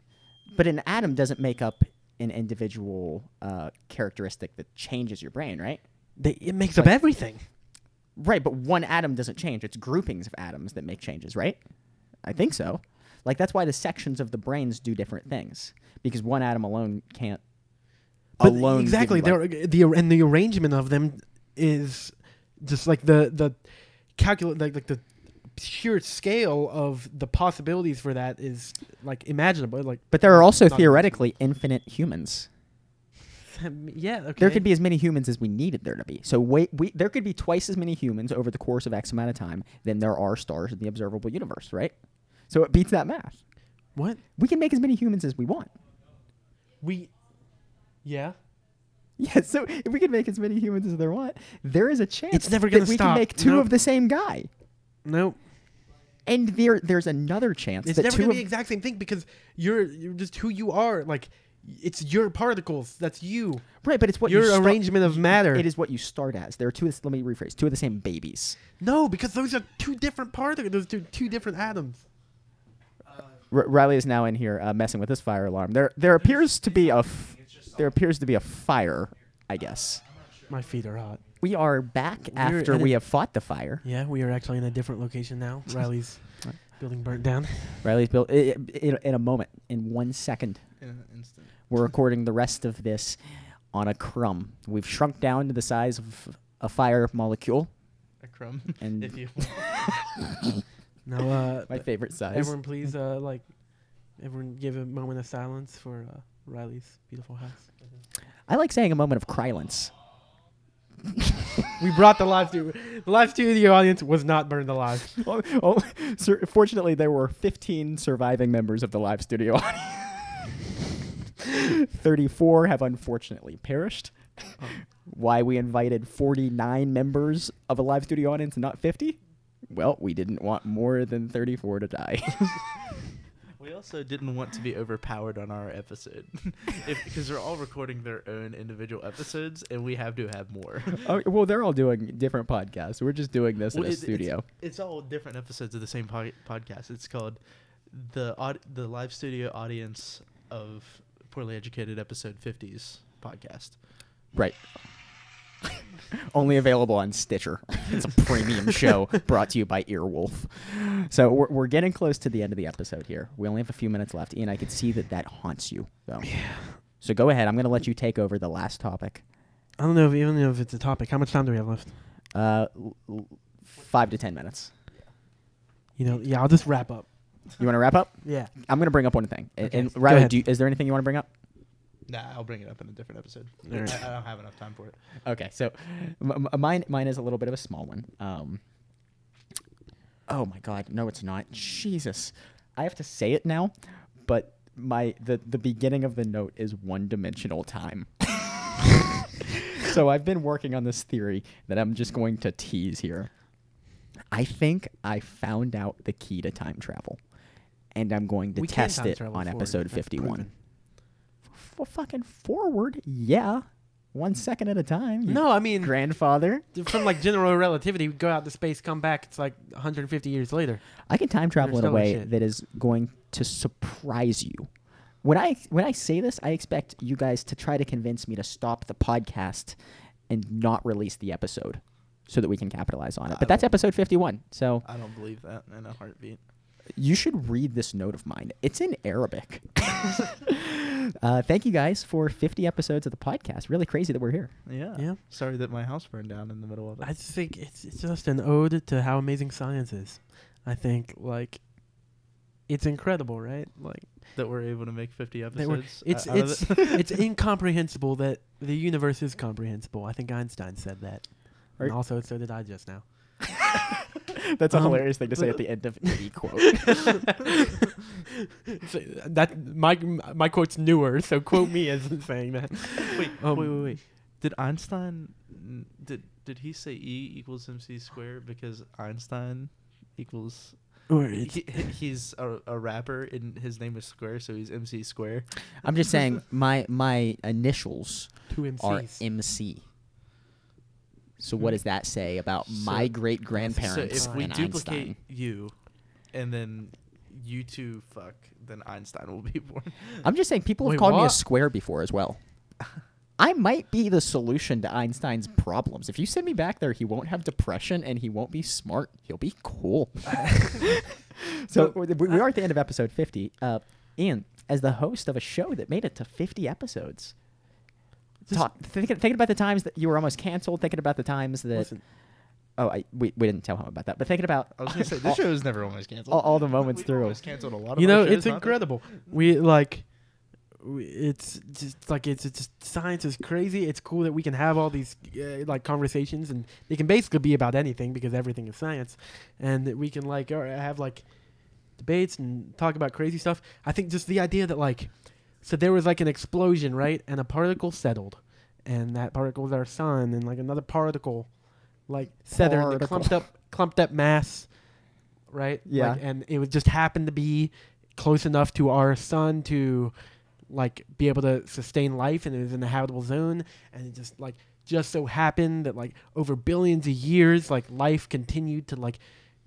But an atom doesn't make up an individual uh, characteristic that changes your brain, right? They, it makes Like- up everything. Right, but one atom doesn't change. It's groupings of atoms that make changes, right? I think so. Like that's why the sections of the brains do different things because one atom alone can't. But alone exactly, like- the and the arrangement of them is just like the the calculate like, like the sheer scale of the possibilities for that is like imaginable. Like, but there are also theoretically infinite humans. yeah, okay. There could be as many humans as we needed there to be. So wait, we there could be twice as many humans over the course of X amount of time than there are stars in the observable universe, right? So it beats that math. what We can make as many humans as we want. we. Yeah, Yeah, so if we can make as many humans as there want, there is a chance It's never gonna we stop. can make two Nope. of the same guy. No, And there there's another chance it's that never two gonna of be the exact same thing because you're you're just who you are. Like, it's your particles. That's you. right, but it's what your you start- arrangement of matter. It is what you start as. There are two. Let me rephrase. Two of the same babies. No, because those are two different particles. Those two two different atoms. R- Riley is now in here uh, messing with this fire alarm. There there appears to be a f- there appears to be a fire. I guess My feet are hot. We are back We're after we have fought the fire. Yeah, we are actually in a different location now. Riley's building burnt down. Riley's built i- i- in, in a moment, in one second. In an instant. We're recording the rest of this on a crumb. We've shrunk down to the size of a fire molecule, A crumb. and if you. Now, uh, my favorite size. everyone, please, uh, like, everyone, give a moment of silence for uh, Riley's beautiful house. I like saying a moment of crilence. We brought the live studio. The live studio audience was not burned alive. oh, oh, sir, fortunately, there were 15 surviving members of the live studio audience. 34 have unfortunately perished. Oh. Why we invited 49 members of a live studio audience and not 50? Well, we didn't want more than 34 to die. We also didn't want to be overpowered on our episode, because they're all recording their own individual episodes, and we have to have more. Oh, well, they're all doing different podcasts. We're just doing this Well, in a it- it's- studio. It's, all different episodes of the same po- podcast. It's called the aud- the live studio audience of poorly educated episode 50s podcast. Right. Only available on Stitcher. It's a premium show brought to you by Earwolf. So we're, we're getting close to the end of the episode here. We only have a few minutes left. Ian, I can see that that haunts you, though. Yeah. So go ahead. I'm going to let you take over the last topic. I don't know if even if it's a topic. How much time do we have left? Uh, l- l- five to ten minutes. You know, yeah, I'll just wrap up. You want to wrap up? Yeah. I'm going to bring up one thing. And, Okay, and go Riley, ahead. do you, is there anything you want to bring up? Nah, I'll bring it up in a different episode. All right. I, I don't have enough time for it. Okay, so m- m- mine mine is a little bit of a small one. Um, oh my God, no, it's not. Jesus, I have to say it now, but my the the beginning of the note is one dimensional time. so I've been working on this theory that I'm just going to tease here. I think I found out the key to time travel, and I'm going to We can test time it travel on forward. episode That's 51. proven. For fucking forward, yeah, one second at a time. you No, I mean grandfather. from like general relativity, we go out to space, come back. It's like 150 years later. I can time travel in a Interstellar way shit. that is going to surprise you. When I when I say this, I expect you guys to try to convince me to stop the podcast and not release the episode so that we can capitalize on it. But that's episode 51. So I don't believe that in a heartbeat. You should read this note of mine. It's in Arabic. uh, thank you guys for 50 episodes of the podcast. Really crazy that we're here. Yeah. Yeah. Sorry that my house burned down in the middle of it. I just think it's, it's just an ode to how amazing science is. I think like it's incredible, right? Like that we're able to make 50 episodes. it's out of it's it. it's incomprehensible that the universe is comprehensible. I think Einstein said that, and also so did I just now. That's a Um, hilarious thing to say at the end of any quote. So, that my my quote's newer, so quote me as saying that. wait, Um, wait, wait, wait. Did Einstein did did he say E equals MC squared because Einstein equals Or he, he- he's a, a rapper and his name is Square, so he's MC Square. I'm just saying my my initials two are MC. So what does that say about my So- great So grandparents if we and duplicate Einstein? you, and then you two fuck, then Einstein will be born. I'm just saying people have Wait, called me a what? square before as well. I might be the solution to Einstein's problems. If you send me back there, he won't have depression and he won't be smart. He'll be cool. so we we are at the end of episode 50. Uh, Ian, as the host of a show that made it to 50 episodes, Just- talk, thinking, thinking about the times that you were almost canceled, thinking about the times that Listen, oh, I, we, we didn't tell him about that, but thinking about I was gonna say all, this show is never almost canceled. all, all the moments We've through. almost canceled a lot of you know, shows, it's not that- incredible. We like, we, it's just like it's, it's just science is crazy. It's cool that we can have all these uh, like conversations, and they can basically be about anything because everything is science, and that we can like uh, have like debates and talk about crazy stuff. I think just the idea that like, so there was like an explosion, right, and a particle settled, and that particle was our sun, and like another particle, like settled, Particle. clumped up, clumped up mass, right? Yeah. Like, and it would just happen to be close enough to our sun to like be able to sustain life and it was in the habitable zone and it just like just so happened that like over billions of years like life continued to like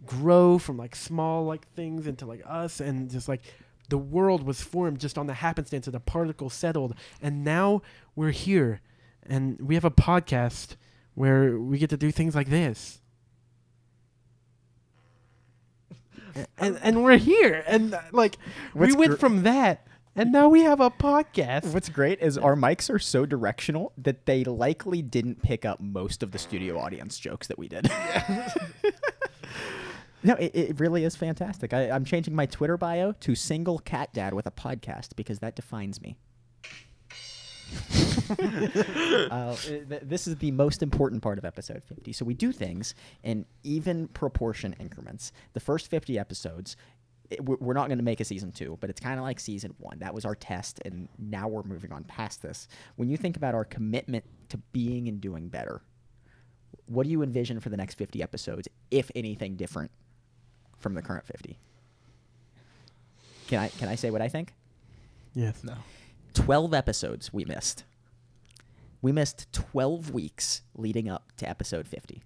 grow from like small like things into like us and just like the world was formed just on the happenstance of the particle settled. And now we're here and we have a podcast where we get to do things like this. A- and and we're here and uh, like we went gr- from that and now we have a podcast. What's great is our mics are so directional that they likely didn't pick up most of the studio audience jokes that we did. no, it, it really is fantastic. I, I'm changing my Twitter bio to single cat dad with a podcast because that defines me. uh, th- this is the most important part of episode 50. So we do things in even proportion increments. The first 50 episodes, it, we're we're not going to make a season two, but it's kind of like season one. That was our test, and now we're moving on past this. When you think about our commitment to being and doing better, what do you envision for the next 50 episodes, if anything different from the current 50? Can I can I say what I think? Yes. No. 12 episodes we missed. We missed 12 weeks leading up to episode 50.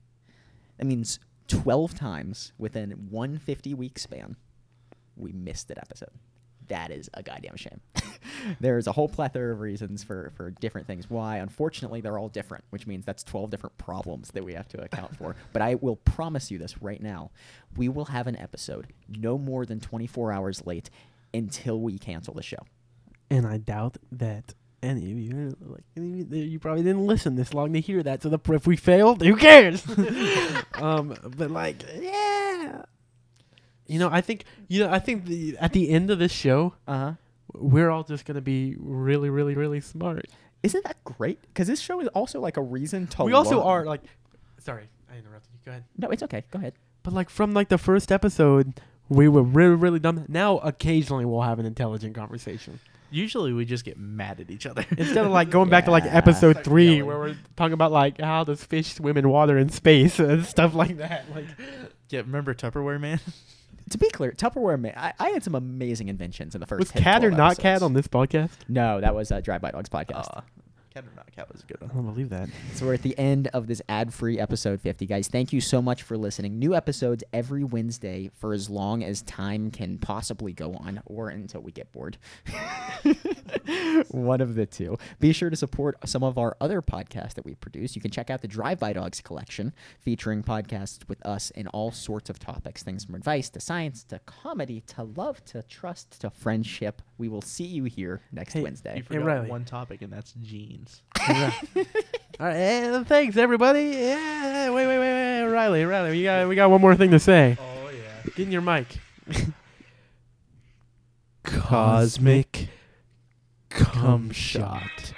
That means 12 times within one 50 week span, we missed an episode. That is a goddamn shame. There's a whole plethora of reasons for, for different things why. Unfortunately, they're all different, which means that's 12 different problems that we have to account for. But I will promise you this right now. We will have an episode no more than 24 hours late until we cancel the show. And I doubt that any of you, like, any of you, you probably didn't listen this long to hear that. So the, if we failed, who cares? um, but like, yeah, you know, I think you know, I think the at the end of this show, Uh huh. we're all just gonna be really, really, really smart. Isn't that great? Because this show is also like a reason to. we also learn. are like, sorry, I interrupted you. Go ahead. No, it's okay. Go ahead. But like from like the first episode, we were really, really dumb. Now occasionally we'll have an intelligent conversation. Usually we just get mad at each other. Instead of like going back to like episode Start three yelling. where we're talking about like how does fish swim in water in space and stuff like that. Like yeah, remember Tupperware man? To be clear, Tupperware. Ma- I, I had some amazing inventions in the first. was cat or 12 not cat on this podcast? No, that was uh, Drive By Dogs podcast. Aw, Cat or not cat was a good one. I don't believe that. So we're at the end of this ad-free episode 50, guys. Thank you so much for listening. New episodes every Wednesday for as long as time can possibly go on, or until we get bored. One of the two. Be sure to support some of our other podcasts that we produce. You can check out the Drive By Dogs collection, featuring podcasts with us in all sorts of topics, things from advice to science to comedy to love to trust to friendship. We will see you here next Hey, Wednesday. You Hey, forgot Riley. one topic, and that's jeans. Yeah. All right, eh, thanks everybody. Yeah, wait, wait, wait, wait, Riley, Riley, we got we got one more thing to say. Oh yeah. Get in your mic. Cosmic cum shot. shot.